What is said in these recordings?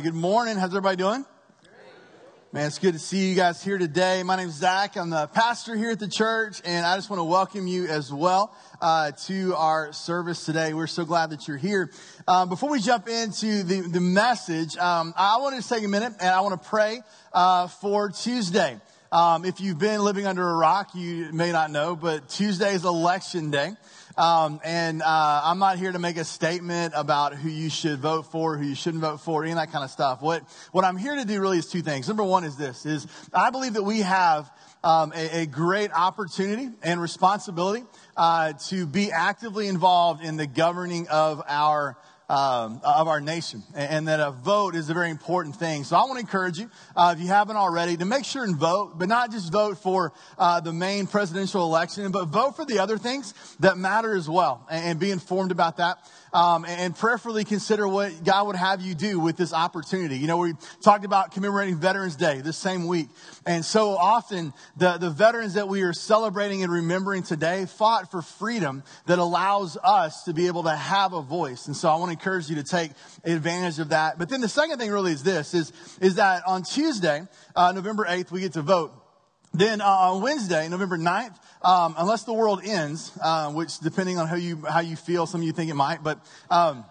Good morning. How's everybody doing? Man, it's good to see you guys here today. My name is Zach. I'm the pastor here at the church, and I just want to welcome you as well uh, to our service today. We're so glad that you're here. Um, before we jump into the, the message, um, I want to take a minute and I want to pray uh, for Tuesday. Um, if you've been living under a rock, you may not know, but Tuesday is election day. Um, and uh, I'm not here to make a statement about who you should vote for, who you shouldn't vote for, any of that kind of stuff. What what I'm here to do really is two things. Number one is this: is I believe that we have um, a, a, great opportunity and responsibility uh, to be actively involved in the governing of our um, of our nation, and that a vote is a very important thing. So I want to encourage you, uh, if you haven't already, to make sure and vote, but not just vote for uh, the main presidential election, but vote for the other things that matter as well, and, and be informed about that um, and prayerfully consider what God would have you do with this opportunity. You know, we talked about commemorating Veterans Day this same week. And so often, the, the veterans that we are celebrating and remembering today fought for freedom that allows us to be able to have a voice. And so I want to encourage you to take advantage of that. But then the second thing really is this, is, is that on Tuesday, uh, November 8th, we get to vote. Then uh, on Wednesday, November 9th, um, unless the world ends, uh, which depending on how you, how you feel, some of you think it might, but um,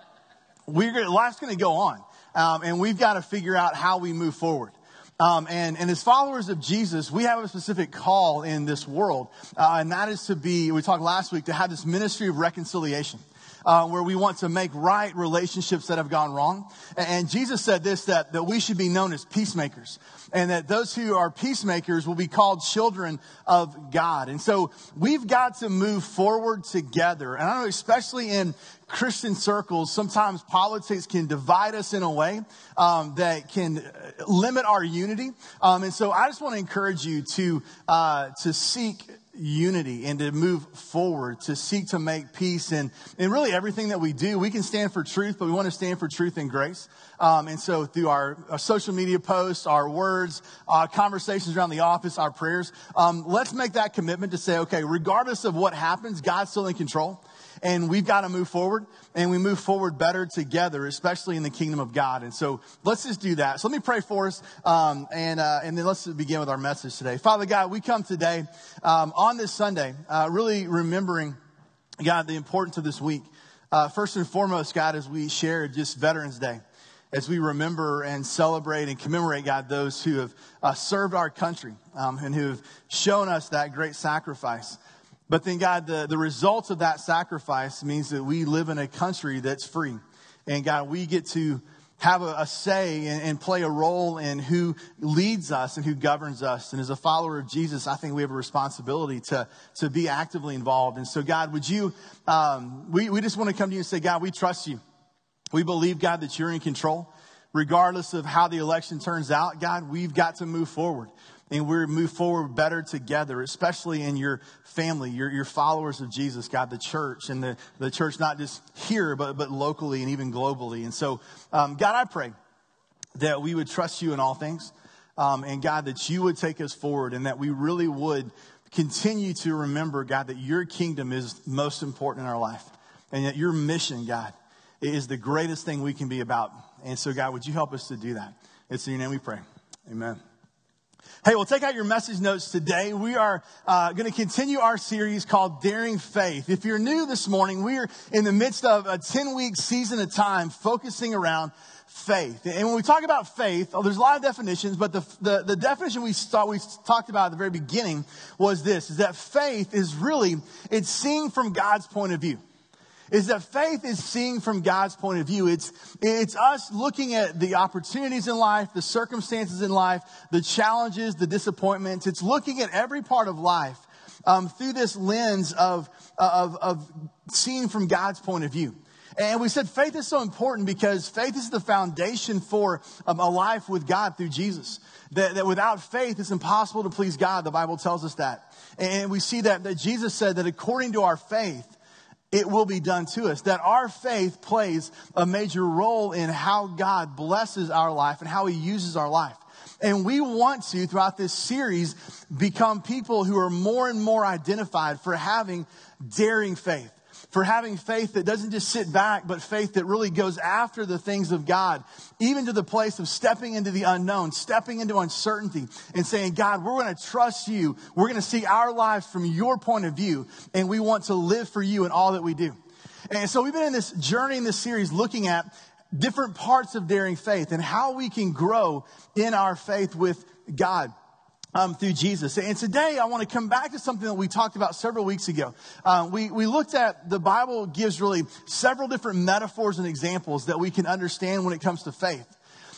we're gonna, life's going to go on. Um, and we've got to figure out how we move forward. Um, and, and as followers of Jesus, we have a specific call in this world, uh, and that is to be, we talked last week, to have this ministry of reconciliation uh, where we want to make right relationships that have gone wrong. And Jesus said this that, that we should be known as peacemakers, and that those who are peacemakers will be called children of God. And so we've got to move forward together. And I know, especially in Christian circles, sometimes politics can divide us in a way um, that can limit our unity. Um, and so I just want to encourage you to uh, to seek unity and to move forward, to seek to make peace. And, and really everything that we do, we can stand for truth, but we want to stand for truth and grace. Um, and so through our, our, social media posts, our words, uh, conversations around the office, our prayers, um, let's make that commitment to say, okay, regardless of what happens, God's still in control and we've got to move forward and we move forward better together, especially in the kingdom of God. And so let's just do that. So let me pray for us, um, and uh, and then let's begin with our message today. Father God, we come today um, on this Sunday, uh, really remembering God the importance of this week. Uh, first and foremost, God, as we share just Veterans Day as we remember and celebrate and commemorate, God, those who have uh, served our country um, and who have shown us that great sacrifice. But then, God, the, the results of that sacrifice means that we live in a country that's free. And God, we get to have a, a say and, and, play a role in who leads us and who governs us. And as a follower of Jesus, I think we have a responsibility to, to be actively involved. And so, God, would you, um, we, we just want to come to you and say, God, we trust you. We believe, God, that you're in control. Regardless of how the election turns out, God, we've got to move forward and we move forward better together, especially in your family, your, your followers of Jesus, God, the church, and the, the church not just here, but, but locally and even globally. And so, um, God, I pray that we would trust you in all things, um, and God, that you would take us forward, and that we really would continue to remember, God, that your kingdom is most important in our life, and that your mission, God, is the greatest thing we can be about. And so, God, would you help us to do that? It's in your name we pray. Amen. Hey, well, take out your message notes today. We are uh, going to continue our series called Daring Faith. If you're new this morning, we are in the midst of a 10 week season of time focusing around faith. And when we talk about faith, oh, there's a lot of definitions, but the, the, the definition we, thought we talked about at the very beginning was this, is that faith is really, it's seeing from God's point of view is that faith is seeing from God's point of view. It's, it's us looking at the opportunities in life, the circumstances in life, the challenges, the disappointments. It's looking at every part of life um, through this lens of, of, of seeing from God's point of view. And we said faith is so important because faith is the foundation for um, a life with God through Jesus. That, that without faith, it's impossible to please God. The Bible tells us that. And we see that, that Jesus said that according to our faith, it will be done to us. That our faith plays a major role in how God blesses our life and how He uses our life. And we want to, throughout this series, become people who are more and more identified for having daring faith for having faith that doesn't just sit back, but faith that really goes after the things of God, even to the place of stepping into the unknown, stepping into uncertainty, and saying, God, we're going to trust you. We're going to see our lives from your point of view, and we want to live for you in all that we do. And so we've been in this journey in this series looking at different parts of daring faith and how we can grow in our faith with God um, through Jesus. And today I want to come back to something that we talked about several weeks ago. Uh, we, we looked at the Bible gives really several different metaphors and examples that we can understand when it comes to faith.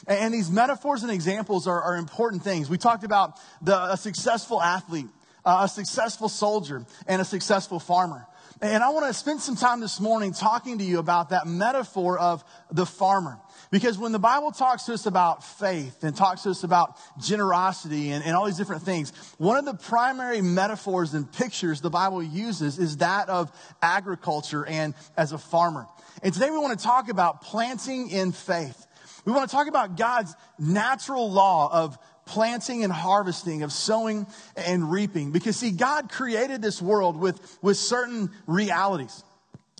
And these metaphors and examples are, are important things. We talked about the, a successful athlete, uh, a successful soldier, and a successful farmer. And I want to spend some time this morning talking to you about that metaphor of the farmer. Because when the Bible talks to us about faith and talks to us about generosity and, and all these different things, one of the primary metaphors and pictures the Bible uses is that of agriculture and as a farmer. And today we want to talk about planting in faith. We want to talk about God's natural law of planting and harvesting, of sowing and reaping. Because see, God created this world with, with certain realities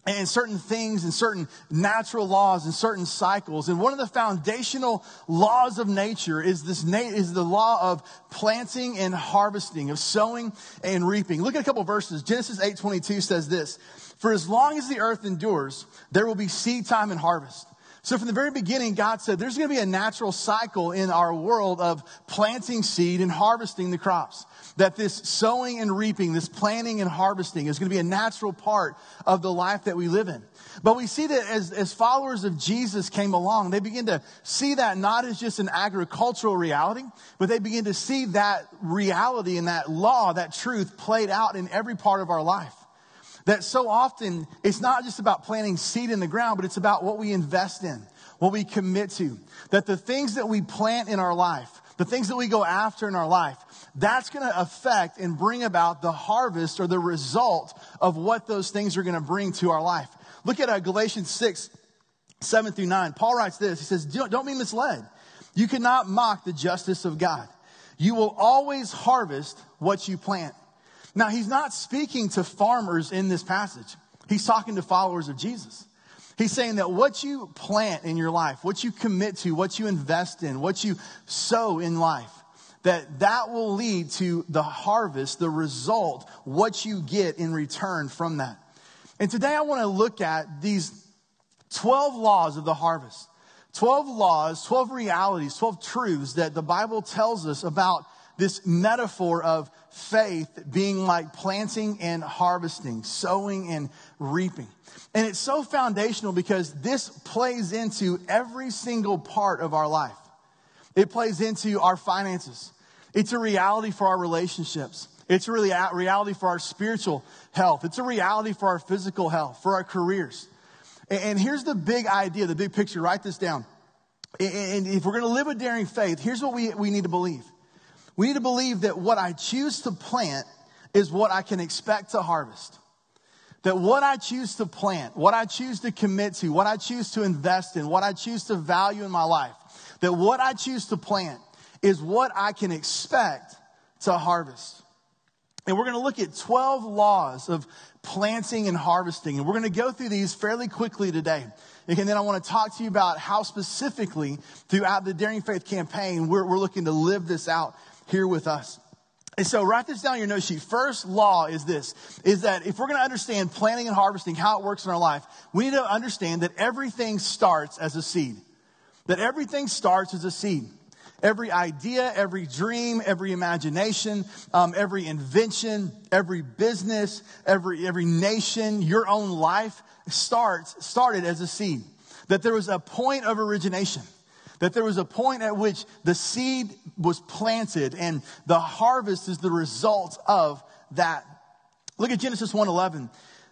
and certain things and certain natural laws and certain cycles. And one of the foundational laws of nature is this is the law of planting and harvesting, of sowing and reaping. Look at a couple verses. Genesis 8:22 says this: "For as long as the earth endures, there will be seed time and harvest." So from the very beginning, God said there's going to be a natural cycle in our world of planting seed and harvesting the crops. That this sowing and reaping, this planting and harvesting is going to be a natural part of the life that we live in. But we see that as, as followers of Jesus came along, they begin to see that not as just an agricultural reality, but they begin to see that reality and that law, that truth played out in every part of our life. That so often it's not just about planting seed in the ground, but it's about what we invest in, what we commit to. That the things that we plant in our life, the things that we go after in our life, that's going to affect and bring about the harvest or the result of what those things are going to bring to our life. Look at uh, Galatians 6, 7 through 9. Paul writes this. He says, don't, don't be misled. You cannot mock the justice of God. You will always harvest what you plant. Now, he's not speaking to farmers in this passage. He's talking to followers of Jesus. He's saying that what you plant in your life, what you commit to, what you invest in, what you sow in life, that that will lead to the harvest, the result, what you get in return from that. And today I want to look at these 12 laws of the harvest. 12 laws, 12 realities, 12 truths that the Bible tells us about this metaphor of faith being like planting and harvesting, sowing and reaping. And it's so foundational because this plays into every single part of our life. It plays into our finances. It's a reality for our relationships. It's a reality for our spiritual health. It's a reality for our physical health, for our careers. And here's the big idea, the big picture. Write this down. And if we're going to live a daring faith, here's what we, we need to believe. We need to believe that what I choose to plant is what I can expect to harvest. That what I choose to plant, what I choose to commit to, what I choose to invest in, what I choose to value in my life, that what I choose to plant is what I can expect to harvest. And we're going to look at 12 laws of planting and harvesting. And we're going to go through these fairly quickly today. And then I want to talk to you about how specifically throughout the Daring Faith campaign, we're, we're looking to live this out here with us. And so write this down on your note sheet. First law is this, is that if we're going to understand planting and harvesting, how it works in our life, we need to understand that everything starts as a seed. That everything starts as a seed. Every idea, every dream, every imagination, um, every invention, every business, every, every nation, your own life starts, started as a seed. That there was a point of origination that there was a point at which the seed was planted and the harvest is the result of that. Look at Genesis 1:11.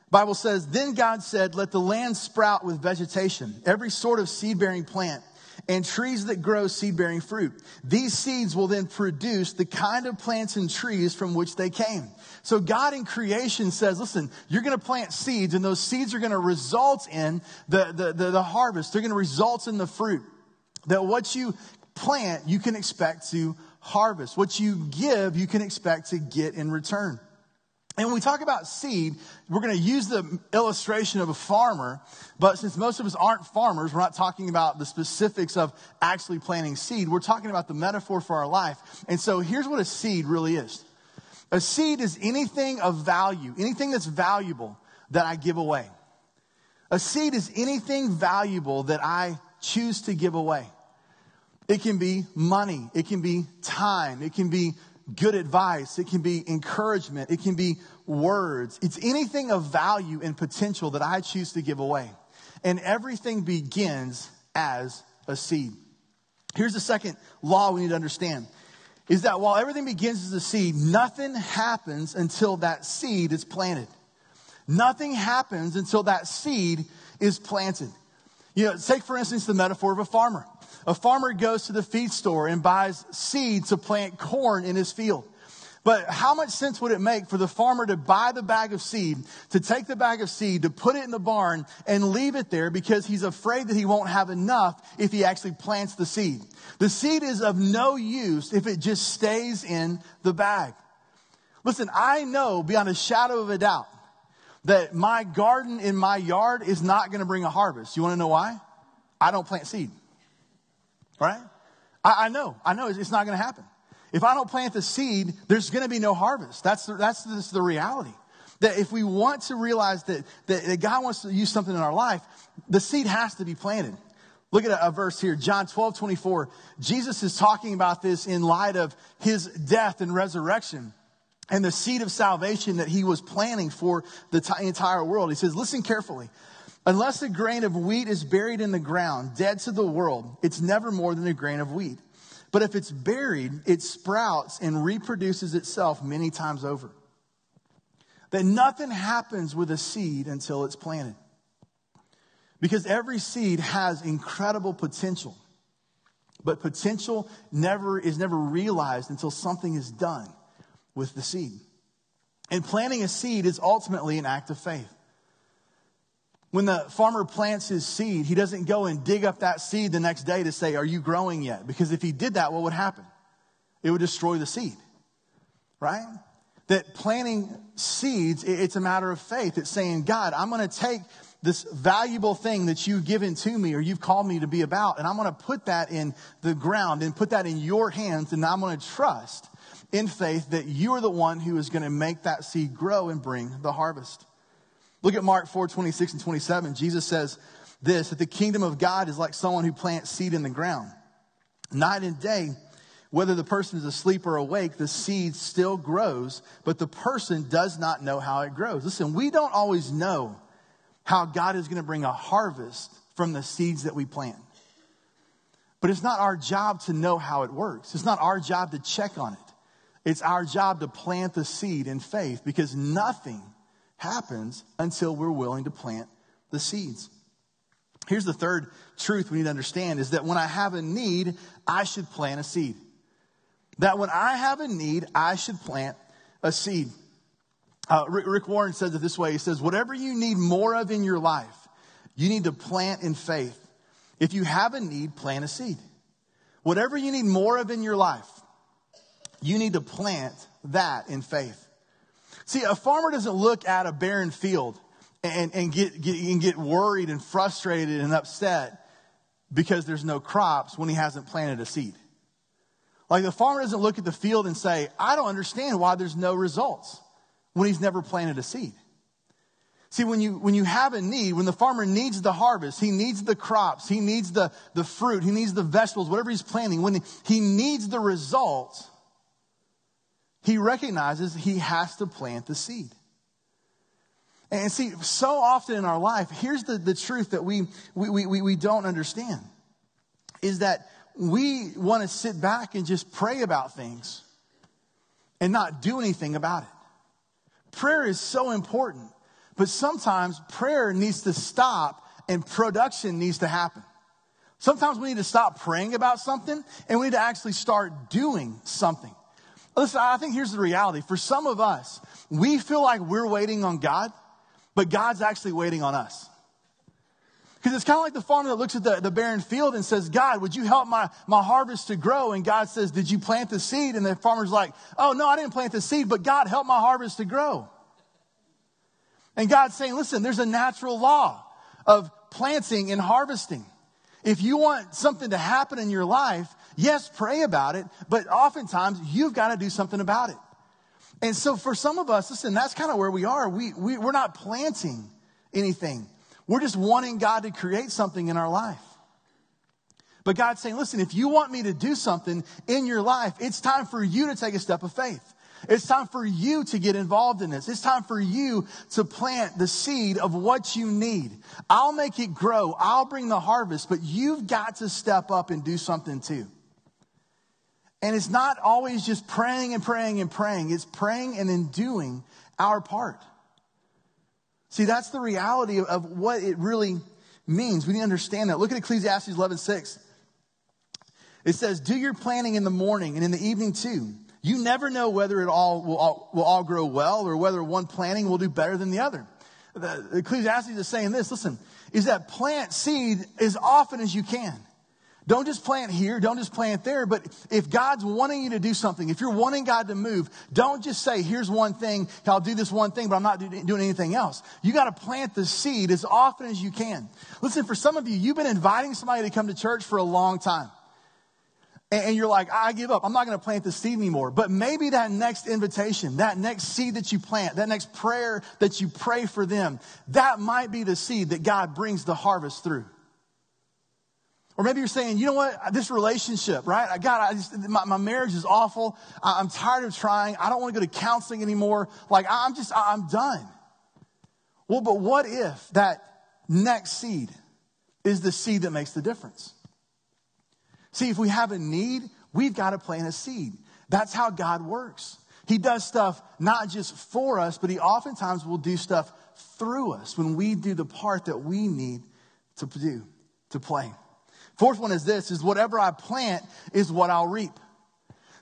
Bible says, "Then God said, let the land sprout with vegetation, every sort of seed-bearing plant, and trees that grow seed-bearing fruit. These seeds will then produce the kind of plants and trees from which they came." So God in creation says, listen, you're going to plant seeds and those seeds are going to result in the, the, the, the harvest. They're going to result in the fruit. That what you plant, you can expect to harvest. What you give, you can expect to get in return. And when we talk about seed, we're going to use the illustration of a farmer, but since most of us aren't farmers, we're not talking about the specifics of actually planting seed. We're talking about the metaphor for our life. And so here's what a seed really is. A seed is anything of value, anything that's valuable that I give away. A seed is anything valuable that I choose to give away. It can be money. It can be time. It can be good advice. It can be encouragement. It can be words. It's anything of value and potential that I choose to give away. And everything begins as a seed. Here's the second law we need to understand is that while everything begins as a seed, nothing happens until that seed is planted. Nothing happens until that seed is planted. You know, take for instance the metaphor of a farmer. A farmer goes to the feed store and buys seed to plant corn in his field. But how much sense would it make for the farmer to buy the bag of seed, to take the bag of seed, to put it in the barn and leave it there because he's afraid that he won't have enough if he actually plants the seed? The seed is of no use if it just stays in the bag. Listen, I know beyond a shadow of a doubt that my garden in my yard is not going to bring a harvest. You want to know why? I don't plant seed. Right? I, I know. I know it's not going to happen. If I don't plant the seed, there's going to be no harvest. That's the, that's the, the reality. That if we want to realize that, that, that, God wants to use something in our life, the seed has to be planted. Look at a, a verse here, John 12, 24. Jesus is talking about this in light of his death and resurrection and the seed of salvation that he was planning for the t- entire world. He says, listen carefully. Unless a grain of wheat is buried in the ground, dead to the world, it's never more than a grain of wheat. But if it's buried, it sprouts and reproduces itself many times over. That nothing happens with a seed until it's planted. Because every seed has incredible potential. But potential never is never realized until something is done with the seed. And planting a seed is ultimately an act of faith. When the farmer plants his seed, he doesn't go and dig up that seed the next day to say, Are you growing yet? Because if he did that, what would happen? It would destroy the seed, right? That planting seeds, it's a matter of faith. It's saying, God, I'm going to take this valuable thing that you've given to me or you've called me to be about, and I'm going to put that in the ground and put that in your hands, and I'm going to trust in faith that you are the one who is going to make that seed grow and bring the harvest. Look at Mark 4 26 and 27. Jesus says this that the kingdom of God is like someone who plants seed in the ground. Night and day, whether the person is asleep or awake, the seed still grows, but the person does not know how it grows. Listen, we don't always know how God is going to bring a harvest from the seeds that we plant. But it's not our job to know how it works. It's not our job to check on it. It's our job to plant the seed in faith because nothing happens until we're willing to plant the seeds. Here's the third truth we need to understand is that when I have a need, I should plant a seed. That when I have a need, I should plant a seed. Uh, Rick, Rick Warren says it this way. He says, whatever you need more of in your life, you need to plant in faith. If you have a need, plant a seed. Whatever you need more of in your life, you need to plant that in faith. See, a farmer doesn't look at a barren field and, and, get, get, and get worried and frustrated and upset because there's no crops when he hasn't planted a seed. Like the farmer doesn't look at the field and say, I don't understand why there's no results when he's never planted a seed. See, when you, when you have a need, when the farmer needs the harvest, he needs the crops, he needs the, the fruit, he needs the vegetables, whatever he's planting, when he, needs the results, he recognizes he has to plant the seed. And see, so often in our life, here's the, the truth that we, we, we, we don't understand is that we want to sit back and just pray about things and not do anything about it. Prayer is so important, but sometimes prayer needs to stop and production needs to happen. Sometimes we need to stop praying about something and we need to actually start doing something. Listen, I think here's the reality. For some of us, we feel like we're waiting on God, but God's actually waiting on us. Because it's kind of like the farmer that looks at the, the barren field and says, God, would you help my, my harvest to grow? And God says, Did you plant the seed? And the farmer's like, Oh, no, I didn't plant the seed, but God, help my harvest to grow. And God's saying, listen, there's a natural law of planting and harvesting. If you want something to happen in your life, yes, pray about it, but oftentimes you've got to do something about it. And so for some of us, listen, that's kind of where we are. We, we, we're not planting anything. We're just wanting God to create something in our life. But God's saying, listen, if you want me to do something in your life, it's time for you to take a step of faith. It's time for you to get involved in this. It's time for you to plant the seed of what you need. I'll make it grow. I'll bring the harvest, but you've got to step up and do something too. And it's not always just praying and praying and praying. It's praying and then doing our part. See, that's the reality of, what it really means. We need to understand that. Look at Ecclesiastes 11, 6. It says, do your planning in the morning and in the evening too. You never know whether it all will, all will all grow well or whether one planting will do better than the other. The Ecclesiastes is saying this, listen, is that plant seed as often as you can. Don't just plant here, don't just plant there, but if God's wanting you to do something, if you're wanting God to move, don't just say, here's one thing, I'll do this one thing, but I'm not doing anything else. You got to plant the seed as often as you can. Listen, for some of you, you've been inviting somebody to come to church for a long time and you're like, I give up. I'm not going to plant the seed anymore. But maybe that next invitation, that next seed that you plant, that next prayer that you pray for them, that might be the seed that God brings the harvest through. Or maybe you're saying, you know what, this relationship, right? God, I just, my, my marriage is awful. I'm tired of trying. I don't want to go to counseling anymore. Like, I'm just, I'm done. Well, but what if that next seed is the seed that makes the difference? See, if we have a need, we've got to plant a seed. That's how God works. He does stuff not just for us, but He oftentimes will do stuff through us when we do the part that we need to do, to play. Fourth one is this, is whatever I plant is what I'll reap.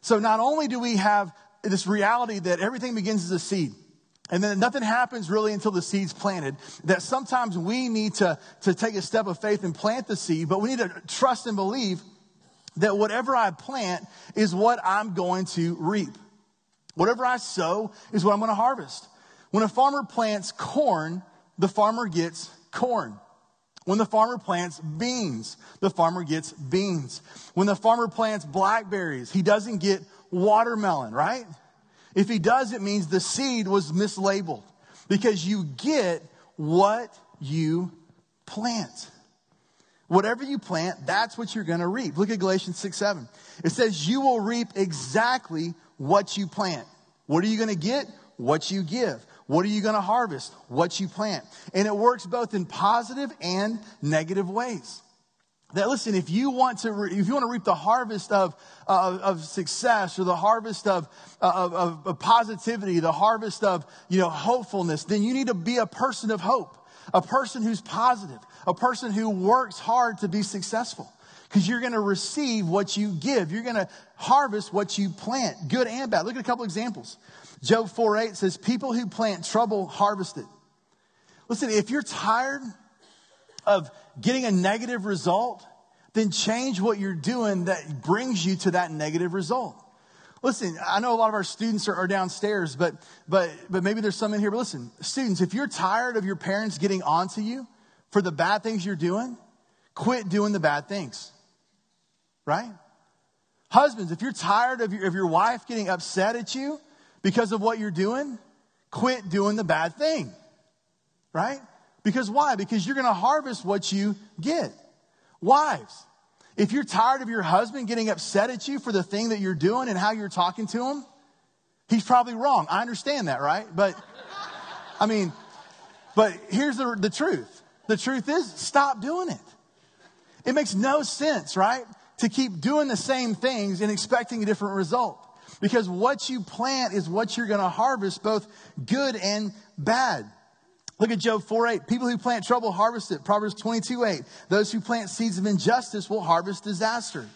So not only do we have this reality that everything begins as a seed, and then nothing happens really until the seed's planted. That sometimes we need to, to take a step of faith and plant the seed, but we need to trust and believe that whatever I plant is what I'm going to reap. Whatever I sow is what I'm going to harvest. When a farmer plants corn, the farmer gets corn. When the farmer plants beans, the farmer gets beans. When the farmer plants blackberries, he doesn't get watermelon, right? If he does, it means the seed was mislabeled because you get what you plant. Whatever you plant, that's what you're going to reap. Look at Galatians 6 7. It says, You will reap exactly what you plant. What are you going to get? What you give. What are you going to harvest? What you plant. And it works both in positive and negative ways. That listen, if you want to, re- if you want to reap the harvest of, uh, of success or the harvest of, of, of, of positivity, the harvest of, you know, hopefulness, then you need to be a person of hope, a person who's positive, a person who works hard to be successful. Because you're going to receive what you give. You're going to harvest what you plant, good and bad. Look at a couple examples. Job 4 8 says, People who plant trouble harvest it. Listen, if you're tired of getting a negative result, then change what you're doing that brings you to that negative result. Listen, I know a lot of our students are, are, downstairs, but, but, but maybe there's some in here. But listen, students, if you're tired of your parents getting onto you, for the bad things you're doing, quit doing the bad things. Right? Husbands, if you're tired of your, of your wife getting upset at you because of what you're doing, quit doing the bad thing. Right? Because why? Because you're going to harvest what you get. Wives, if you're tired of your husband getting upset at you for the thing that you're doing and how you're talking to him, he's probably wrong. I understand that, right? But, I mean, but here's the, the truth. The truth is, stop doing it. It makes no sense, right? To keep doing the same things and expecting a different result. Because what you plant is what you're going to harvest, both good and bad. Look at Job 4 8. People who plant trouble harvest it. Proverbs 22 8. Those who plant seeds of injustice will harvest disaster.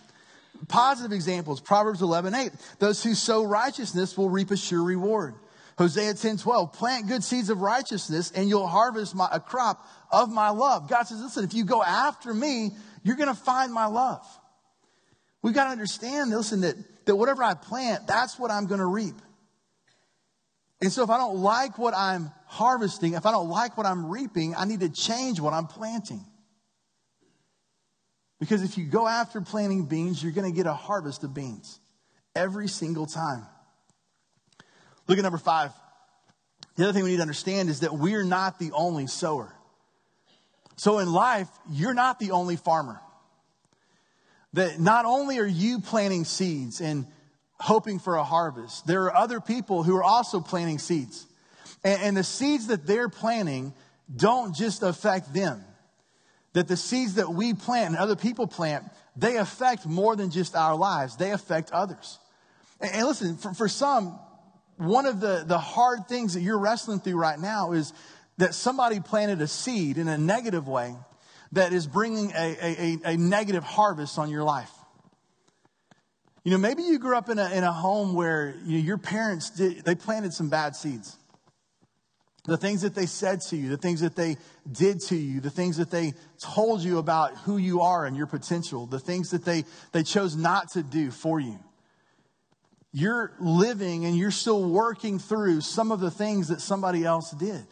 Positive examples. Proverbs 11 8. Those who sow righteousness will reap a sure reward. Hosea 10 12. Plant good seeds of righteousness and you'll harvest my, a crop of my love. God says, listen, if you go after me, you're going to find my love. We've got to understand, listen, that, that whatever I plant, that's what I'm going to reap. And so if I don't like what I'm harvesting, if I don't like what I'm reaping, I need to change what I'm planting. Because if you go after planting beans, you're going to get a harvest of beans every single time. Look at number five. The other thing we need to understand is that we're not the only sower. So in life, you're not the only farmer. That not only are you planting seeds and hoping for a harvest, there are other people who are also planting seeds. And, and the seeds that they're planting don't just affect them that the seeds that we plant and other people plant, they affect more than just our lives, they affect others. And, and listen, for, for some, one of the, the hard things that you're wrestling through right now is that somebody planted a seed in a negative way that is bringing a, a, a, negative harvest on your life. You know, maybe you grew up in a, in a home where you know, your parents did, they planted some bad seeds. The things that they said to you, the things that they did to you, the things that they told you about who you are and your potential, the things that they, they chose not to do for you. You're living and you're still working through some of the things that somebody else did.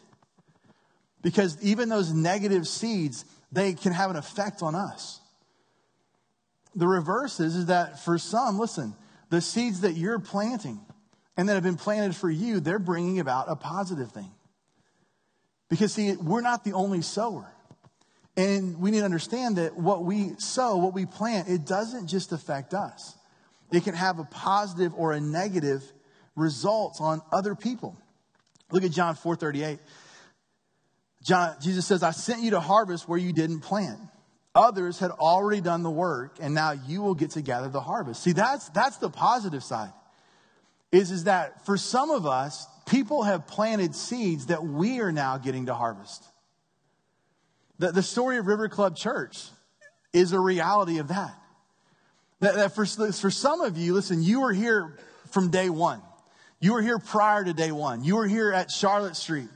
Because even those negative seeds, they can have an effect on us. The reverse is, is that for some, listen, the seeds that you're planting and that have been planted for you, they're bringing about a positive thing. Because, see, we're not the only sower. And we need to understand that what we sow, what we plant, it doesn't just affect us. It can have a positive or a negative result on other people. Look at John 4:38. John, Jesus says, I sent you to harvest where you didn't plant. Others had already done the work, and now you will get to gather the harvest. See, that's that's the positive side. Is, is that for some of us, people have planted seeds that we are now getting to harvest. The, the story of River Club Church is a reality of that. That, that for, for some of you, listen, you were here from day one. You were here prior to day one. You were here at Charlotte Street,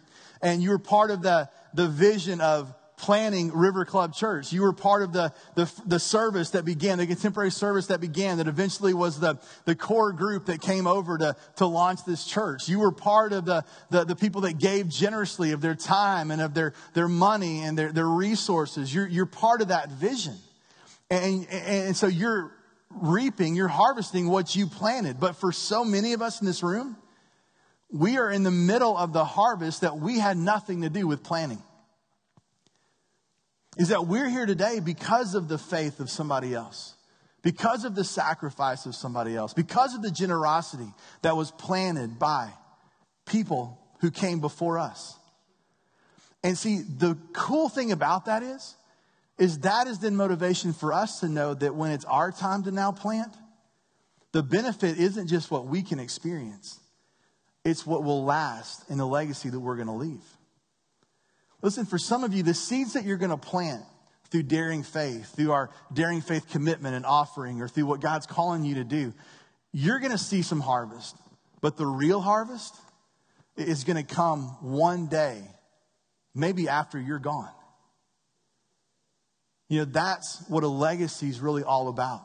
and you were part of the, the vision of planning River Club Church. You were part of the, the, the, service that began, the contemporary service that began, that eventually was the, the core group that came over to, to launch this church. You were part of the, the, the people that gave generously of their time and of their, their money and their, their resources. You're, you're part of that vision. And, and, and so you're reaping, you're harvesting what you planted. But for so many of us in this room, we are in the middle of the harvest that we had nothing to do with planting is that we're here today because of the faith of somebody else, because of the sacrifice of somebody else, because of the generosity that was planted by people who came before us. And see, the cool thing about that is, is that is then motivation for us to know that when it's our time to now plant, the benefit isn't just what we can experience. It's what will last in the legacy that we're going to leave. Listen, for some of you, the seeds that you're going to plant through daring faith, through our daring faith commitment and offering, or through what God's calling you to do, you're going to see some harvest. But the real harvest is going to come one day, maybe after you're gone. You know, that's what a legacy is really all about.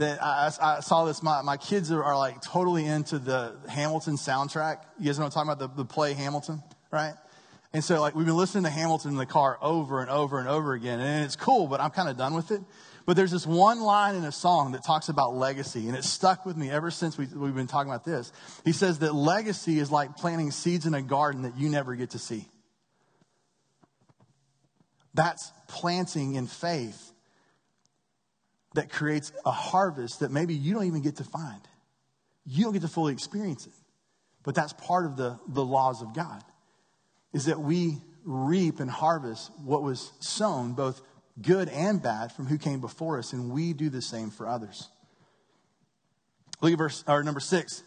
That I, I saw this, my, my kids are, are, like totally into the Hamilton soundtrack. You guys know what I'm talking about? The, the play Hamilton? right? And so, like, we've been listening to Hamilton in the car over and over and over again, and it's cool, but I'm kind of done with it. But there's this one line in a song that talks about legacy, and it stuck with me ever since we, we've been talking about this. He says that legacy is like planting seeds in a garden that you never get to see. That's planting in faith that creates a harvest that maybe you don't even get to find. You don't get to fully experience it. But that's part of the, the laws of God is that we reap and harvest what was sown, both good and bad, from who came before us, and we do the same for others. Look at verse or number six.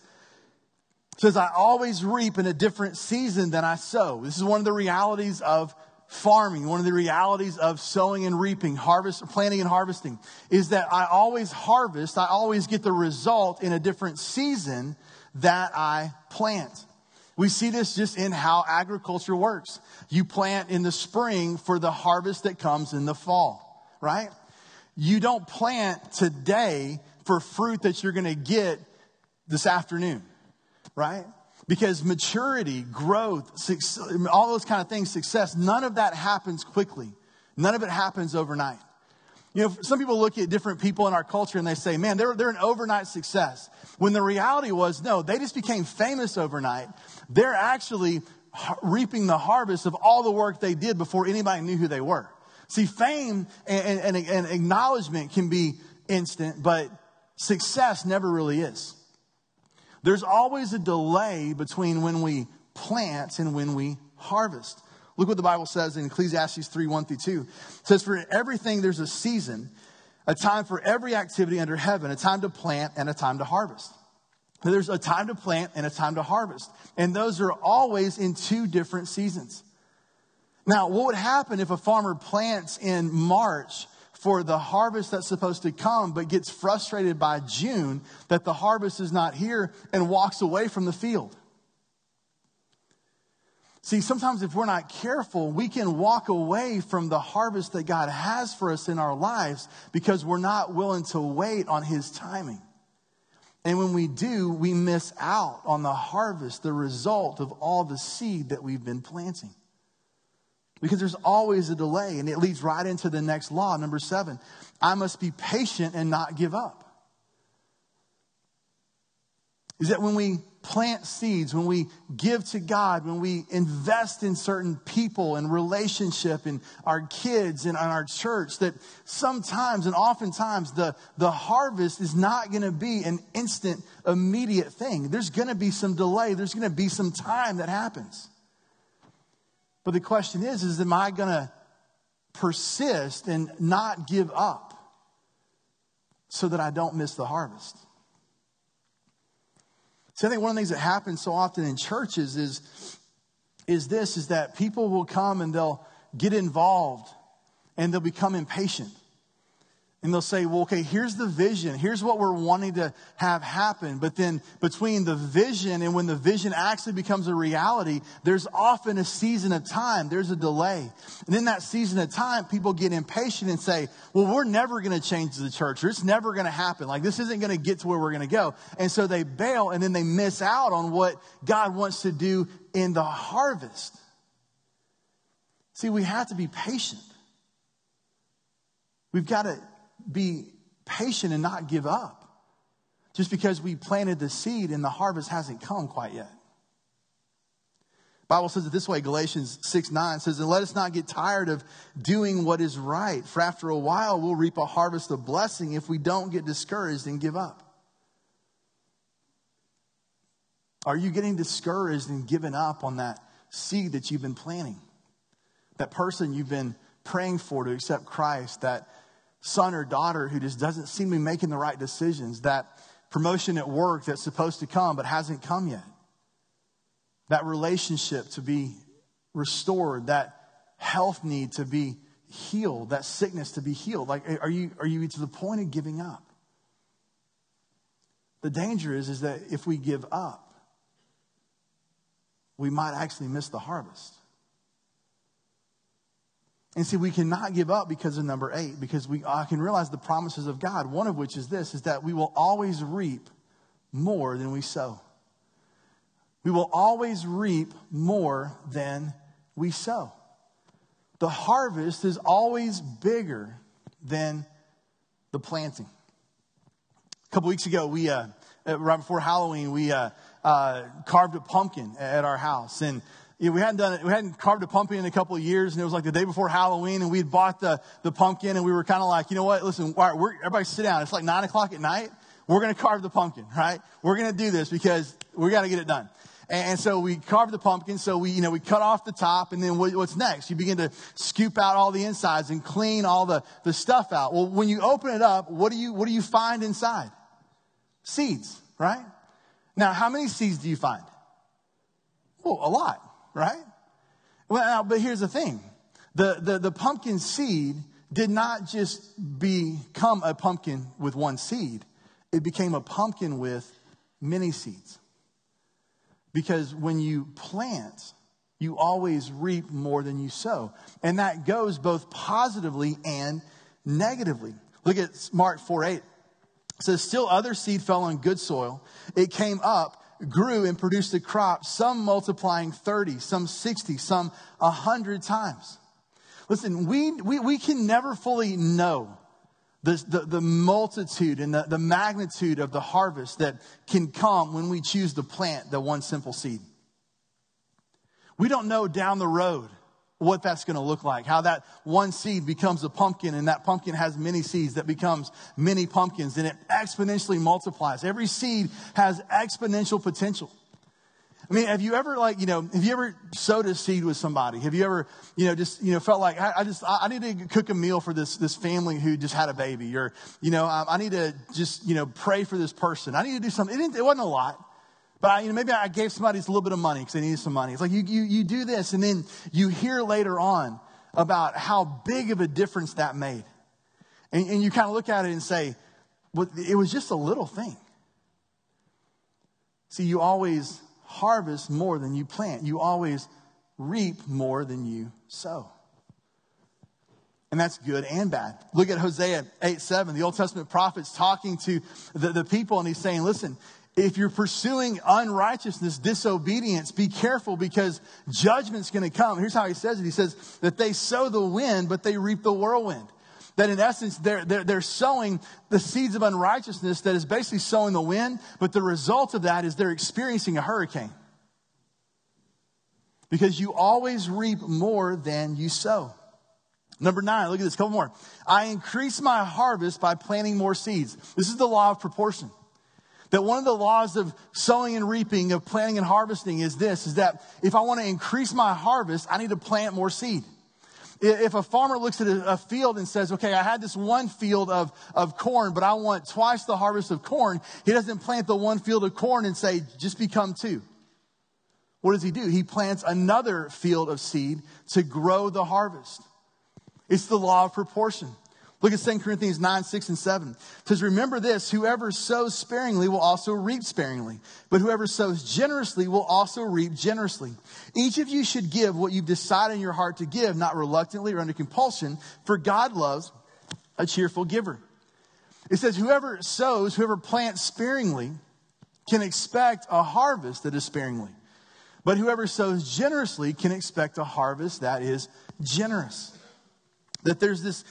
It says, I always reap in a different season than I sow. This is one of the realities of farming, one of the realities of sowing and reaping, harvest, planting and harvesting, is that I always harvest, I always get the result in a different season that I plant. We see this just in how agriculture works. You plant in the spring for the harvest that comes in the fall, right? You don't plant today for fruit that you're going to get this afternoon. right? Because maturity, growth, success, all those kind of things, success, none of that happens quickly. None of it happens overnight. You know, some people look at different people in our culture and they say, man, they're, they're an overnight success. When the reality was, no, they just became famous overnight. They're actually reaping the harvest of all the work they did before anybody knew who they were. See, fame and, and, and acknowledgement can be instant, but success never really is. There's always a delay between when we plant and when we harvest. Look what the Bible says in Ecclesiastes 3 1 through 2. It says, For everything there's a season, a time for every activity under heaven, a time to plant and a time to harvest. There's a time to plant and a time to harvest. And those are always in two different seasons. Now, what would happen if a farmer plants in March for the harvest that's supposed to come, but gets frustrated by June that the harvest is not here and walks away from the field. See, sometimes if we're not careful, we can walk away from the harvest that God has for us in our lives because we're not willing to wait on His timing. And when we do, we miss out on the harvest, the result of all the seed that we've been planting because there's always a delay. And it leads right into the next law, number seven. I must be patient and not give up. Is that when we plant seeds, when we give to God, when we invest in certain people and relationship in our kids and on our church, that sometimes and oftentimes the, the harvest is not going to be an instant, immediate thing. There's going to be some delay. There's going to be some time that happens. But the question is, is am I going to persist and not give up so that I don't miss the harvest? See, I think one of the things that happens so often in churches is, is this, is that people will come and they'll get involved and they'll become impatient and they'll say, well, okay, here's the vision. Here's what we're wanting to have happen. But then between the vision and when the vision actually becomes a reality, there's often a season of time. There's a delay. And in that season of time, people get impatient and say, well, we're never going to change the church or it's never going to happen. Like this isn't going to get to where we're going to go. And so they bail and then they miss out on what God wants to do in the harvest. See, we have to be patient. We've got to be patient and not give up just because we planted the seed and the harvest hasn't come quite yet. Bible says it this way, Galatians 6 9 says, And let us not get tired of doing what is right, for after a while we'll reap a harvest of blessing if we don't get discouraged and give up. Are you getting discouraged and giving up on that seed that you've been planting? That person you've been praying for to accept Christ, that son or daughter who just doesn't seem to be making the right decisions, that promotion at work that's supposed to come but hasn't come yet, that relationship to be restored, that health need to be healed, that sickness to be healed. Like, are you, are you to the point of giving up? The danger is, is that if we give up, we might actually miss the harvest. And see, we cannot give up because of number eight, because we I can realize the promises of God, one of which is this, is that we will always reap more than we sow. We will always reap more than we sow. The harvest is always bigger than the planting. A couple weeks ago, we, uh, right before Halloween, we uh, uh, carved a pumpkin at our house. And you know, we hadn't done it, we hadn't carved a pumpkin in a couple of years, and it was like the day before Halloween, and we had bought the, the pumpkin, and we were kind of like, you know what, listen, all right, we're, everybody sit down. It's like nine o'clock at night. We're going to carve the pumpkin, right? We're going to do this because we got to get it done. And so we carved the pumpkin. So we, you know, we cut off the top and then what's next? You begin to scoop out all the insides and clean all the, the stuff out. Well, when you open it up, what do you, what do you find inside? Seeds, right? Now, how many seeds do you find? Well, a lot right? Well, but here's the thing. The, the, the pumpkin seed did not just become a pumpkin with one seed. It became a pumpkin with many seeds. Because when you plant, you always reap more than you sow. And that goes both positively and negatively. Look at Mark 4 8. It says, Still other seed fell on good soil. It came up grew and produced a crop, some multiplying 30, some 60, some 100 times. Listen, we, we, we can never fully know the, the, the, multitude and the, the magnitude of the harvest that can come when we choose to plant the one simple seed. We don't know down the road what that's going to look like, how that one seed becomes a pumpkin and that pumpkin has many seeds that becomes many pumpkins and it exponentially multiplies. Every seed has exponential potential. I mean, have you ever like, you know, have you ever sowed a seed with somebody? Have you ever, you know, just, you know, felt like, I, I just, I, I, need to cook a meal for this, this family who just had a baby or, you know, I, I need to just, you know, pray for this person. I need to do something. It, it wasn't a lot. But I, you know, maybe I gave somebody a little bit of money because they needed some money. It's like you, you, you do this and then you hear later on about how big of a difference that made. And, and you kind of look at it and say, well, it was just a little thing. See, you always harvest more than you plant. You always reap more than you sow. And that's good and bad. Look at Hosea 8 7. The Old Testament prophet's talking to the, the people, and he's saying, Listen, if you're pursuing unrighteousness, disobedience, be careful because judgment's going to come. Here's how he says it. He says that they sow the wind, but they reap the whirlwind. That in essence, they're, they're, they're sowing the seeds of unrighteousness that is basically sowing the wind, but the result of that is they're experiencing a hurricane. Because you always reap more than you sow. Number nine, look at this, couple more. I increase my harvest by planting more seeds. This is the law of proportion. That one of the laws of sowing and reaping, of planting and harvesting is this, is that if I want to increase my harvest, I need to plant more seed. If a farmer looks at a field and says, okay, I had this one field of, of corn, but I want twice the harvest of corn, he doesn't plant the one field of corn and say, just become two. What does he do? He plants another field of seed to grow the harvest. It's the law of proportion. Look at 2 Corinthians 9, 6, and 7. It says, Remember this whoever sows sparingly will also reap sparingly, but whoever sows generously will also reap generously. Each of you should give what you've decided in your heart to give, not reluctantly or under compulsion, for God loves a cheerful giver. It says, Whoever sows, whoever plants sparingly, can expect a harvest that is sparingly. But whoever sows generously can expect a harvest that is generous. That there's this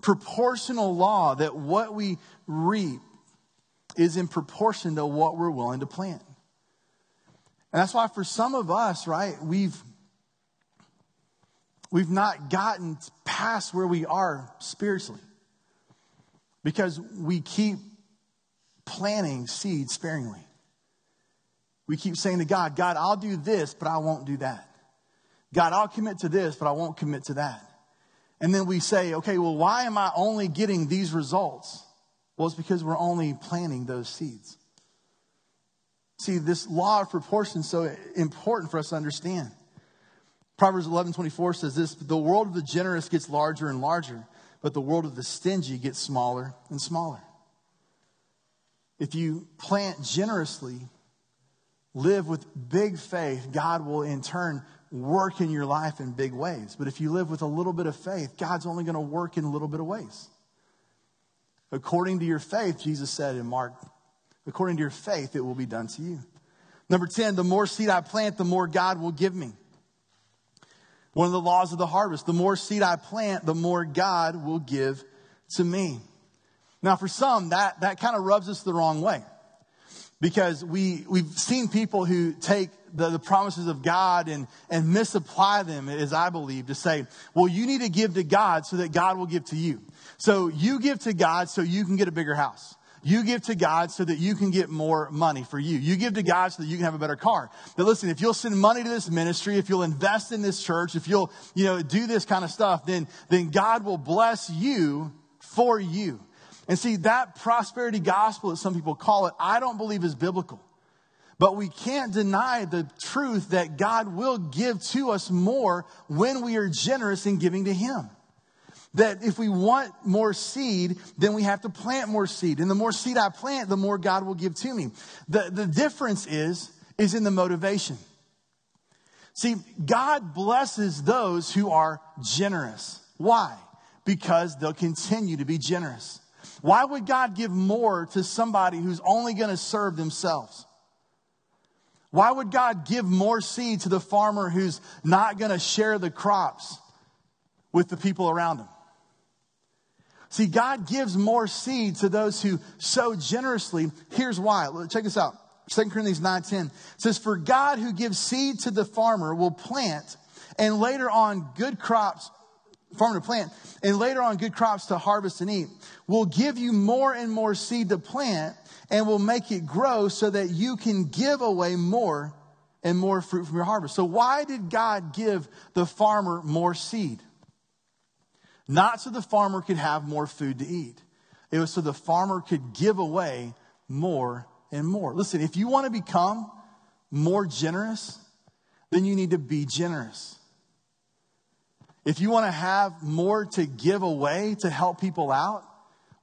proportional law that what we reap is in proportion to what we're willing to plant. And that's why for some of us, right, we've we've not gotten past where we are spiritually. Because we keep planting seeds sparingly. We keep saying to God, God, I'll do this, but I won't do that. God, I'll commit to this, but I won't commit to that. And then we say, okay, well, why am I only getting these results? Well, it's because we're only planting those seeds. See, this law of proportion is so important for us to understand. Proverbs 11 24 says this The world of the generous gets larger and larger, but the world of the stingy gets smaller and smaller. If you plant generously, live with big faith, God will in turn work in your life in big ways. But if you live with a little bit of faith, God's only going to work in a little bit of ways. According to your faith, Jesus said in Mark, according to your faith, it will be done to you. Number 10, the more seed I plant, the more God will give me. One of the laws of the harvest the more seed I plant, the more God will give to me. Now, for some, that, that kind of rubs us the wrong way because we, we've seen people who take the, the promises of God and, and misapply them, as I believe, to say, well, you need to give to God so that God will give to you. So you give to God so you can get a bigger house. You give to God so that you can get more money for you. You give to God so that you can have a better car. But listen, if you'll send money to this ministry, if you'll invest in this church, if you'll, you know, do this kind of stuff, then, then God will bless you for you. And see, that prosperity gospel, as some people call it, I don't believe is biblical. But we can't deny the truth that God will give to us more when we are generous in giving to Him. That if we want more seed, then we have to plant more seed. And the more seed I plant, the more God will give to me. The, the difference is, is in the motivation. See, God blesses those who are generous. Why? Because they'll continue to be generous. Why would God give more to somebody who's only going to serve themselves? Why would God give more seed to the farmer who's not going to share the crops with the people around him? See, God gives more seed to those who sow generously. Here's why. Check this out. 2 Corinthians 9:10 says, For God who gives seed to the farmer will plant, and later on good crops, farmer to plant, and later on good crops to harvest and eat, will give you more and more seed to plant and will make it grow so that you can give away more and more fruit from your harvest. So, why did God give the farmer more seed? Not so the farmer could have more food to eat, it was so the farmer could give away more and more. Listen, if you want to become more generous, then you need to be generous. If you want to have more to give away to help people out,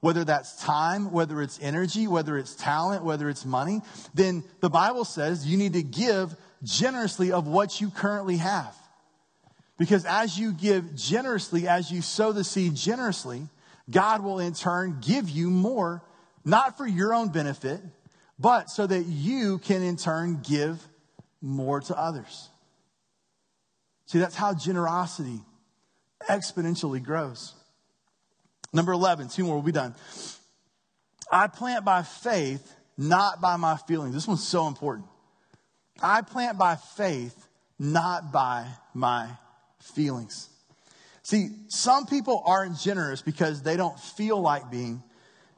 whether that's time, whether it's energy, whether it's talent, whether it's money, then the Bible says you need to give generously of what you currently have. Because as you give generously, as you sow the seed generously, God will in turn give you more, not for your own benefit, but so that you can in turn give more to others. See, that's how generosity exponentially grows. Number 11, two more, we'll be done. I plant by faith, not by my feelings. This one's so important. I plant by faith, not by my feelings. See, some people aren't generous because they don't feel like being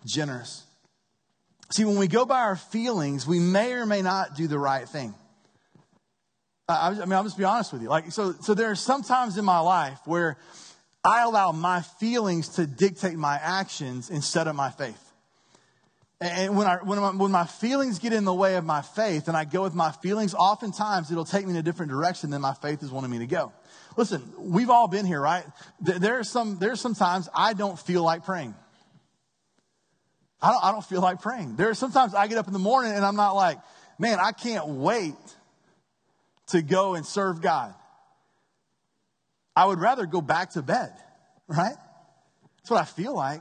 generous. See, when we go by our feelings, we may or may not do the right thing. I, I mean, I'll just be honest with you. Like, so, so there are some times in my life where I allow my feelings to dictate my actions instead of my faith. And when, I, when, my, when my feelings get in the way of my faith and I go with my feelings, oftentimes it'll take me in a different direction than my faith is wanting me to go. Listen, we've all been here, right? There are some, there are some times I don't feel like praying. I don't, I don't feel like praying. There are sometimes I get up in the morning and I'm not like, man, I can't wait to go and serve God. I would rather go back to bed, right? That's what I feel like.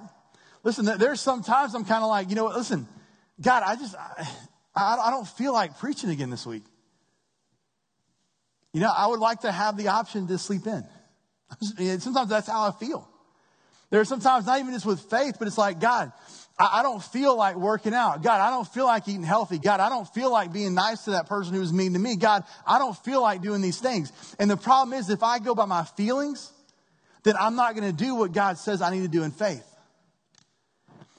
Listen, there's some times I'm kind of like, you know what, listen, God, I just, I, I don't feel like preaching again this week. You know, I would like to have the option to sleep in. Sometimes that's how I feel. There are sometimes not even just with faith, but it's like, God, I, don't feel like working out. God, I don't feel like eating healthy. God, I don't feel like being nice to that person who was mean to me. God, I don't feel like doing these things. And the problem is, if I go by my feelings, then I'm not going to do what God says I need to do in faith.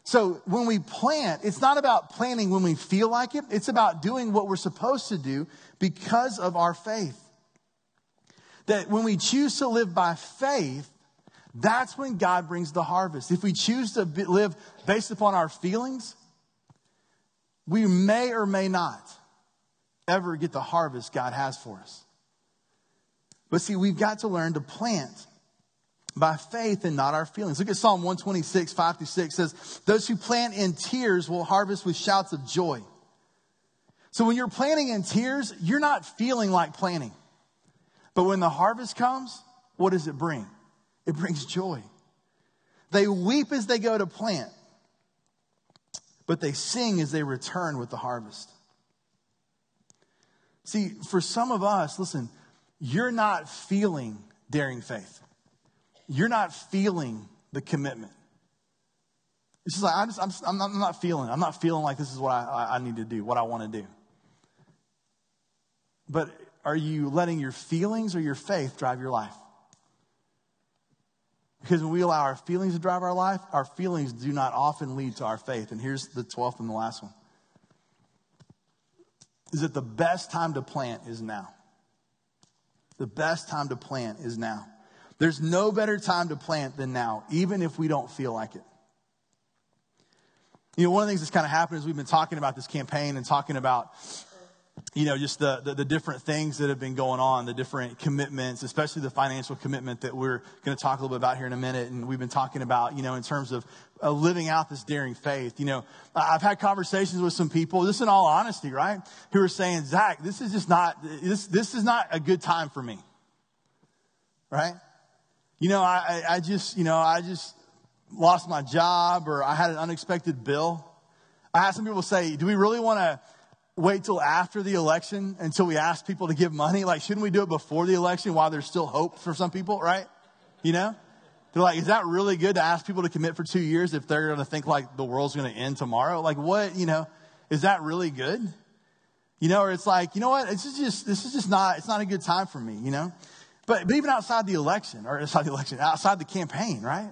So when we plant, it's not about planting when we feel like it. It's about doing what we're supposed to do because of our faith. That when we choose to live by faith, that's when God brings the harvest. If we choose to be, live based upon our feelings, we may or may not ever get the harvest God has for us. But see, we've got to learn to plant by faith and not our feelings. Look at Psalm 126, 5 through 6 says, Those who plant in tears will harvest with shouts of joy. So when you're planting in tears, you're not feeling like planting. But when the harvest comes, what does it bring? It brings joy. They weep as they go to plant, but they sing as they return with the harvest. See, for some of us, listen, you're not feeling daring faith. You're not feeling the commitment. It's just like, I just, I'm, I'm, not, feeling I'm not feeling like this is what I, I need to do, what I want to do. But are you letting your feelings or your faith drive your life? Because when we allow our feelings to drive our life, our feelings do not often lead to our faith. And here's the 12th and the last one. Is that the best time to plant is now. The best time to plant is now. There's no better time to plant than now, even if we don't feel like it. You know, one of the things that's kind of happened is we've been talking about this campaign and talking about you know, just the, the, the, different things that have been going on, the different commitments, especially the financial commitment that we're going to talk a little bit about here in a minute. And we've been talking about, you know, in terms of uh, living out this daring faith. You know, I've had conversations with some people, this in all honesty, right? Who are saying, Zach, this is just not, this, this is not a good time for me. Right? You know, I, I just, you know, I just lost my job or I had an unexpected bill. I had some people say, do we really want to, wait till after the election until we ask people to give money? Like, shouldn't we do it before the election while there's still hope for some people, right? You know? They're like, is that really good to ask people to commit for two years if they're going to think like the world's going to end tomorrow? Like, what, you know, is that really good? You know, or it's like, you know what? It's just, this is just not, it's not a good time for me, you know? But, but even outside the election, or outside the election, outside the campaign, right?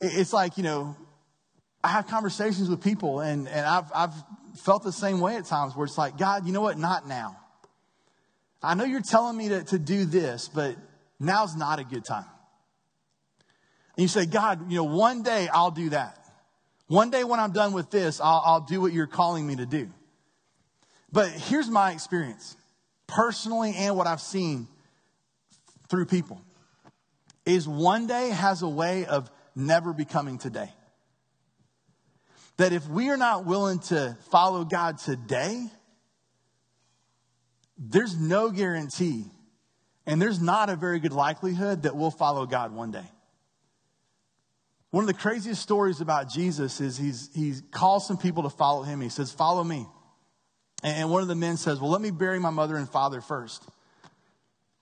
It's like, you know, I have conversations with people and, and I've, I've felt the same way at times where it's like, God, you know what? Not now. I know you're telling me to, to do this, but now's not a good time. And you say, God, you know, one day I'll do that. One day when I'm done with this, I'll, I'll do what you're calling me to do. But here's my experience, personally and what I've seen through people, is one day has a way of never becoming today. That if we are not willing to follow God today, there's no guarantee and there's not a very good likelihood that we'll follow God one day. One of the craziest stories about Jesus is he's, he calls some people to follow him. He says, Follow me. And one of the men says, Well, let me bury my mother and father first.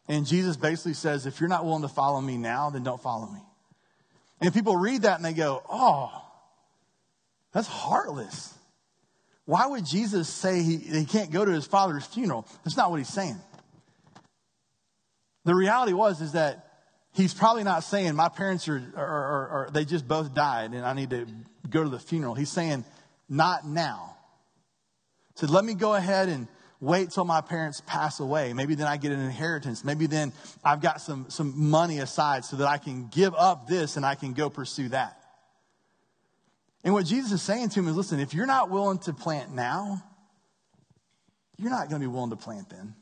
And Jesus basically says, If you're not willing to follow me now, then don't follow me. And people read that and they go, Oh, that's heartless. Why would Jesus say he, he can't go to his father's funeral? That's not what he's saying. The reality was is that he's probably not saying my parents are, are, are, are, they just both died and I need to go to the funeral. He's saying not now. He Said let me go ahead and wait till my parents pass away. Maybe then I get an inheritance. Maybe then I've got some, some money aside so that I can give up this and I can go pursue that. And what Jesus is saying to him is listen, if you're not willing to plant now, you're not going to be willing to plant then.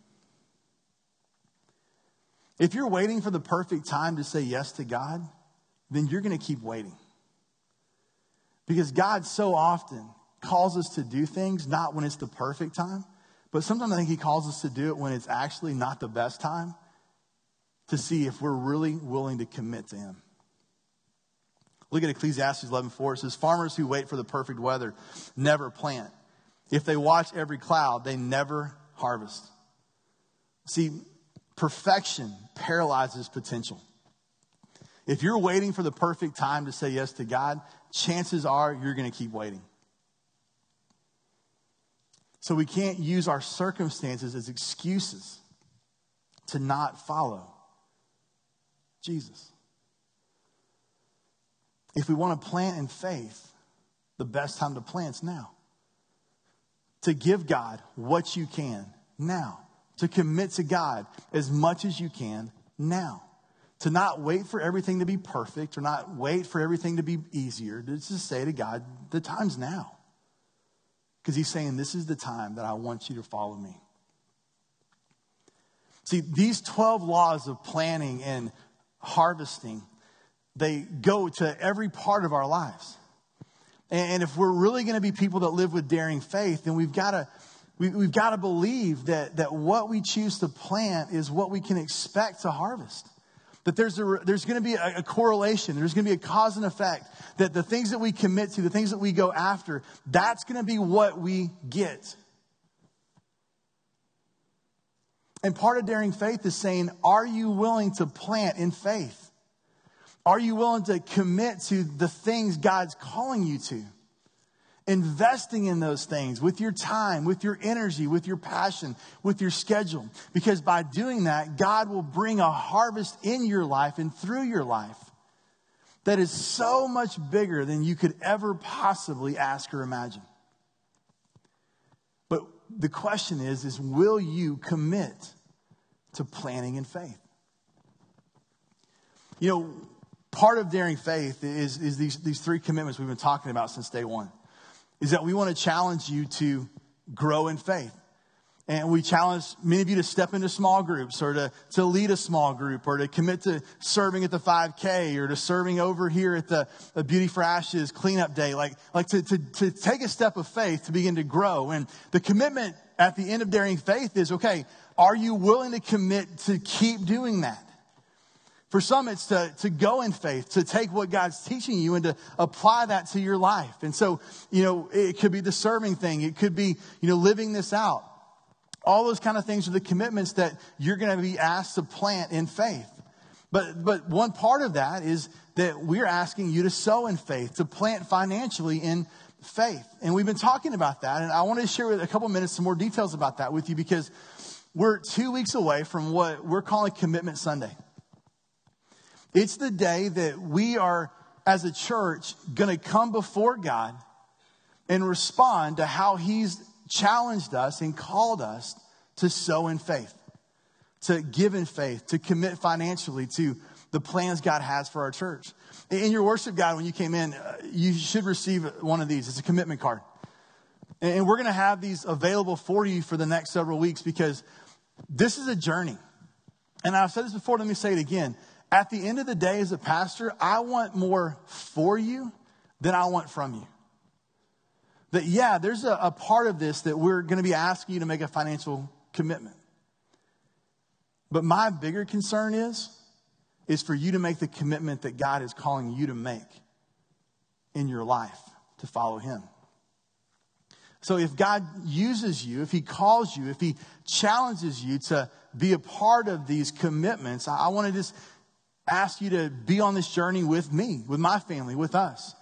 If you're waiting for the perfect time to say yes to God, then you're going to keep waiting. Because God so often calls us to do things not when it's the perfect time, but sometimes I think He calls us to do it when it's actually not the best time to see if we're really willing to commit to Him. Look at Ecclesiastes 11:4. It says, "Farmers who wait for the perfect weather never plant. If they watch every cloud, they never harvest." See, perfection paralyzes potential. If you're waiting for the perfect time to say yes to God, chances are you're going to keep waiting. So we can't use our circumstances as excuses to not follow Jesus. If we want to plant in faith, the best time to plant is now. To give God what you can now to commit to God as much as you can now. To not wait for everything to be perfect or not wait for everything to be easier. To just say to God, the time's now. Because He's saying, This is the time that I want you to follow me. See, these 12 laws of planning and harvesting, they go to every part of our lives. And if we're really going to be people that live with daring faith, then we've got to we, have got to believe that, that what we choose to plant is what we can expect to harvest. That there's, a, there's going to be a, a correlation, there's going to be a cause and effect. That the things that we commit to, the things that we go after, that's going to be what we get. And part of daring faith is saying, are you willing to plant in faith? Are you willing to commit to the things God's calling you to? investing in those things with your time, with your energy, with your passion, with your schedule. Because by doing that, God will bring a harvest in your life and through your life that is so much bigger than you could ever possibly ask or imagine. But the question is, is will you commit to planning in faith? You know, part of daring faith is, is these, these three commitments we've been talking about since day one is that we want to challenge you to grow in faith. And we challenge many of you to step into small groups or to, to lead a small group or to commit to serving at the 5K or to serving over here at the, the Beauty for Ashes cleanup day. Like, like to, to, to take a step of faith to begin to grow. And the commitment at the end of Daring Faith is okay, are you willing to commit to keep doing that? For some, it's to, to go in faith, to take what God's teaching you and to apply that to your life. And so, you know, it could be the serving thing. It could be, you know, living this out. All those kind of things are the commitments that you're going to be asked to plant in faith. But, but one part of that is that we're asking you to sow in faith, to plant financially in faith. And we've been talking about that. And I want to share with a couple minutes some more details about that with you because we're two weeks away from what we're calling Commitment Sunday. It's the day that we are, as a church, going to come before God and respond to how He's challenged us and called us to sow in faith, to give in faith, to commit financially to the plans God has for our church. In your worship guide, when you came in, uh, you should receive one of these. It's a commitment card. And we're going to have these available for you for the next several weeks because this is a journey. And I've said this before, let me say it again. At the end of the day, as a pastor, I want more for you than I want from you. That, yeah, there's a, a part of this that we're going to be asking you to make a financial commitment. But my bigger concern is, is for you to make the commitment that God is calling you to make in your life to follow Him. So if God uses you, if He calls you, if He challenges you to be a part of these commitments, I, I want to just ask you to be on this journey with me, with my family, with us.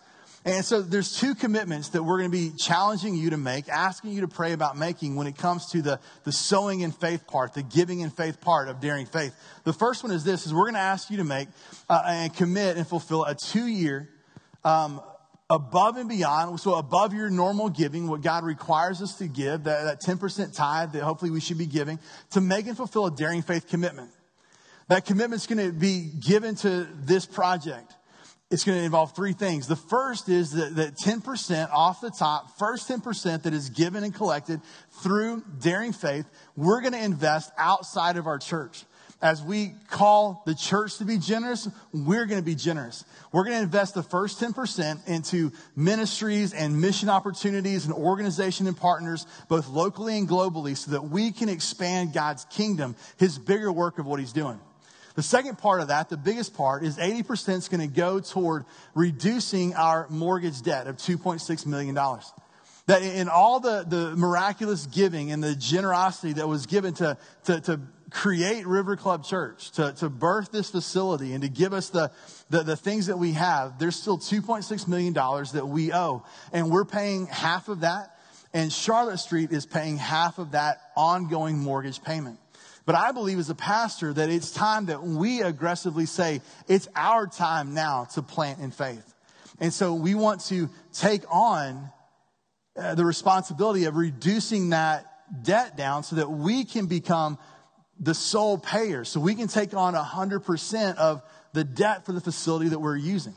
And so there's two commitments that we're going to be challenging you to make, asking you to pray about making when it comes to the, the sowing in faith part, the giving in faith part of daring faith. The first one is this, is we're going to ask you to make uh, and commit and fulfill a two-year um, above and beyond, so above your normal giving, what God requires us to give, that, that 10% tithe that hopefully we should be giving, to make and fulfill a daring faith commitment. That commitment's going to be given to this project. It's going to involve three things. The first is that, that 10% off the top, first 10% that is given and collected through Daring Faith, we're going to invest outside of our church. As we call the church to be generous, we're going to be generous. We're going to invest the first 10% into ministries and mission opportunities and organization and partners, both locally and globally, so that we can expand God's kingdom, his bigger work of what he's doing. The second part of that, the biggest part, is 80% is going to go toward reducing our mortgage debt of $2.6 million. That in all the, the miraculous giving and the generosity that was given to, to, to create River Club Church, to, to birth this facility and to give us the, the, the things that we have, there's still $2.6 million that we owe. And we're paying half of that. And Charlotte Street is paying half of that ongoing mortgage payment. But I believe as a pastor that it's time that we aggressively say, it's our time now to plant in faith. And so we want to take on uh, the responsibility of reducing that debt down so that we can become the sole payer. So we can take on 100% of the debt for the facility that we're using.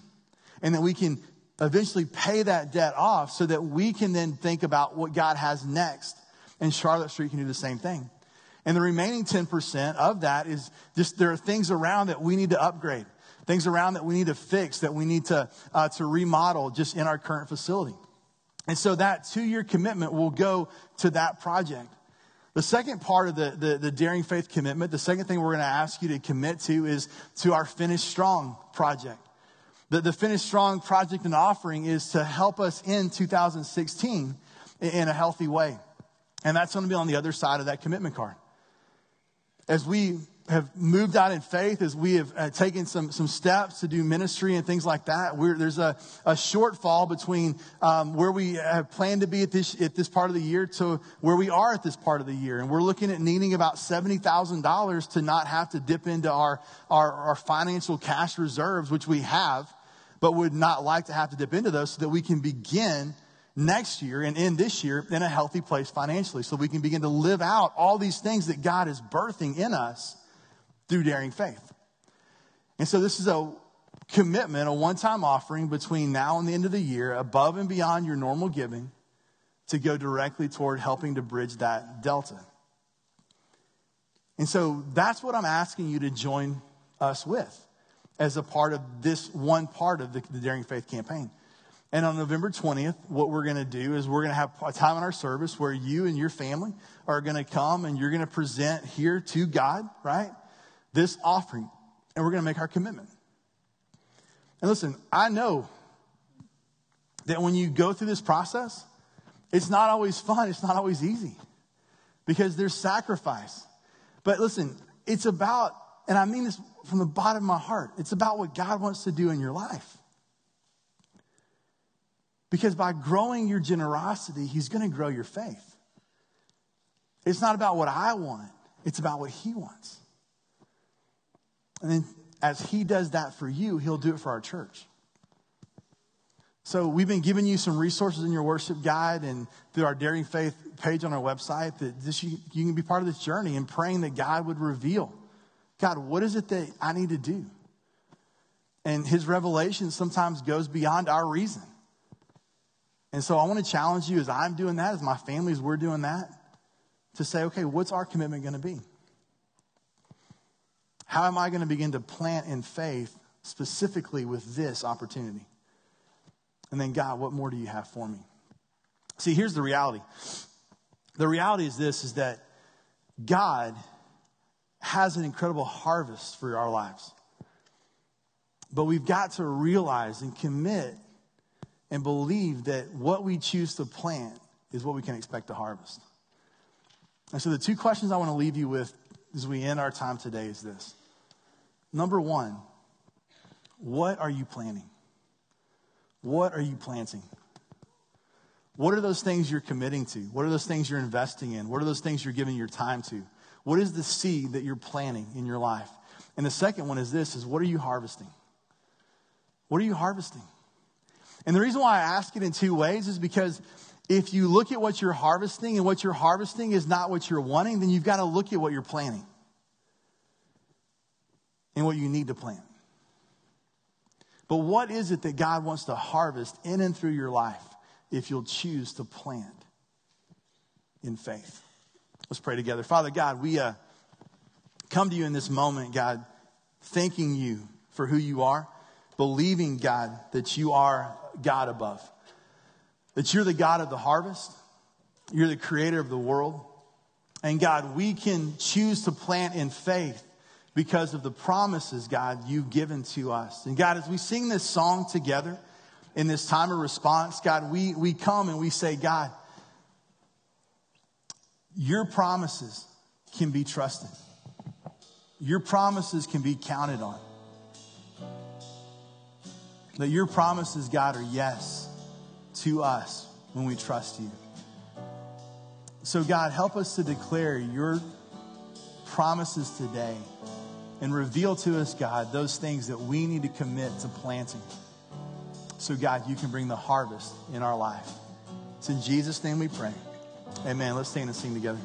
And that we can eventually pay that debt off so that we can then think about what God has next. And Charlotte Street can do the same thing. And the remaining 10% of that is just there are things around that we need to upgrade, things around that we need to fix, that we need to, uh, to remodel just in our current facility. And so that two year commitment will go to that project. The second part of the, the, the, Daring Faith commitment, the second thing we're going to ask you to commit to is to our Finish Strong project. The, the Finish Strong project and offering is to help us in 2016 in a healthy way. And that's going to be on the other side of that commitment card as we have moved out in faith, as we have uh, taken some, some steps to do ministry and things like that, there's a, a shortfall between um, where we have planned to be at this, at this part of the year to where we are at this part of the year. And we're looking at needing about $70,000 to not have to dip into our, our, our financial cash reserves, which we have, but would not like to have to dip into those so that we can begin next year and in this year in a healthy place financially so we can begin to live out all these things that God is birthing in us through daring faith. And so this is a commitment, a one time offering between now and the end of the year, above and beyond your normal giving, to go directly toward helping to bridge that delta. And so that's what I'm asking you to join us with as a part of this one part of the, the Daring Faith campaign. And on November 20th, what we're going to do is we're going to have a time in our service where you and your family are going to come and you're going to present here to God, right? This offering. and we're going to make our commitment. And listen, I know that when you go through this process, it's not always fun, it's not always easy because there's sacrifice. But listen, it's about, and I mean this from the bottom of my heart, it's about what God wants to do in your life. Because by growing your generosity, He's going to grow your faith. It's not about what I want, it's about what He wants. And then as He does that for you, He'll do it for our church. So we've been giving you some resources in your worship guide and through our Daring Faith page on our website that this, you, you can be part of this journey and praying that God would reveal, God, what is it that I need to do? And his revelation sometimes goes beyond our reason. And so I want to challenge you as I'm doing that, as my family, as we're doing that, to say, okay, what's our commitment going to be? How am I going to begin to plant in faith specifically with this opportunity? And then, God, what more do you have for me? See, here's the reality. The reality is this is that God has an incredible harvest for our lives. But we've got to realize and commit and believe that what we choose to plant is what we can expect to harvest. And so, the two questions I want to leave you with as we end our time today is this. Number one, what are you planting? What are you planting? What are those things you're committing to? What are those things you're investing in? What are those things you're giving your time to? What is the seed that you're planting in your life? And the second one is this is what are you harvesting? What are you harvesting? And the reason why I ask it in two ways is because if you look at what you're harvesting and what you're harvesting is not what you're wanting, then you've got to look at what you're planting and what you need to plant. But what is it that God wants to harvest in and through your life if you'll choose to plant in faith? Let's pray together. Father God, we uh, come to you in this moment, God, thanking you for who you are, believing, God, that you are God above, that you're the God of the harvest, you're the creator of the world. And God, we can choose to plant in faith because of the promises, God, you've given to us. And God, as we sing this song together in this time of response, God, we, we come and we say, God, your promises can be trusted. Your promises can be counted on. That your promises, God, are yes to us when we trust you. So, God, help us to declare your promises today and reveal to us, God, those things that we need to commit to planting. So, God, you can bring the harvest in our life. It's in Jesus' name we pray. Amen. Let's stand and sing together.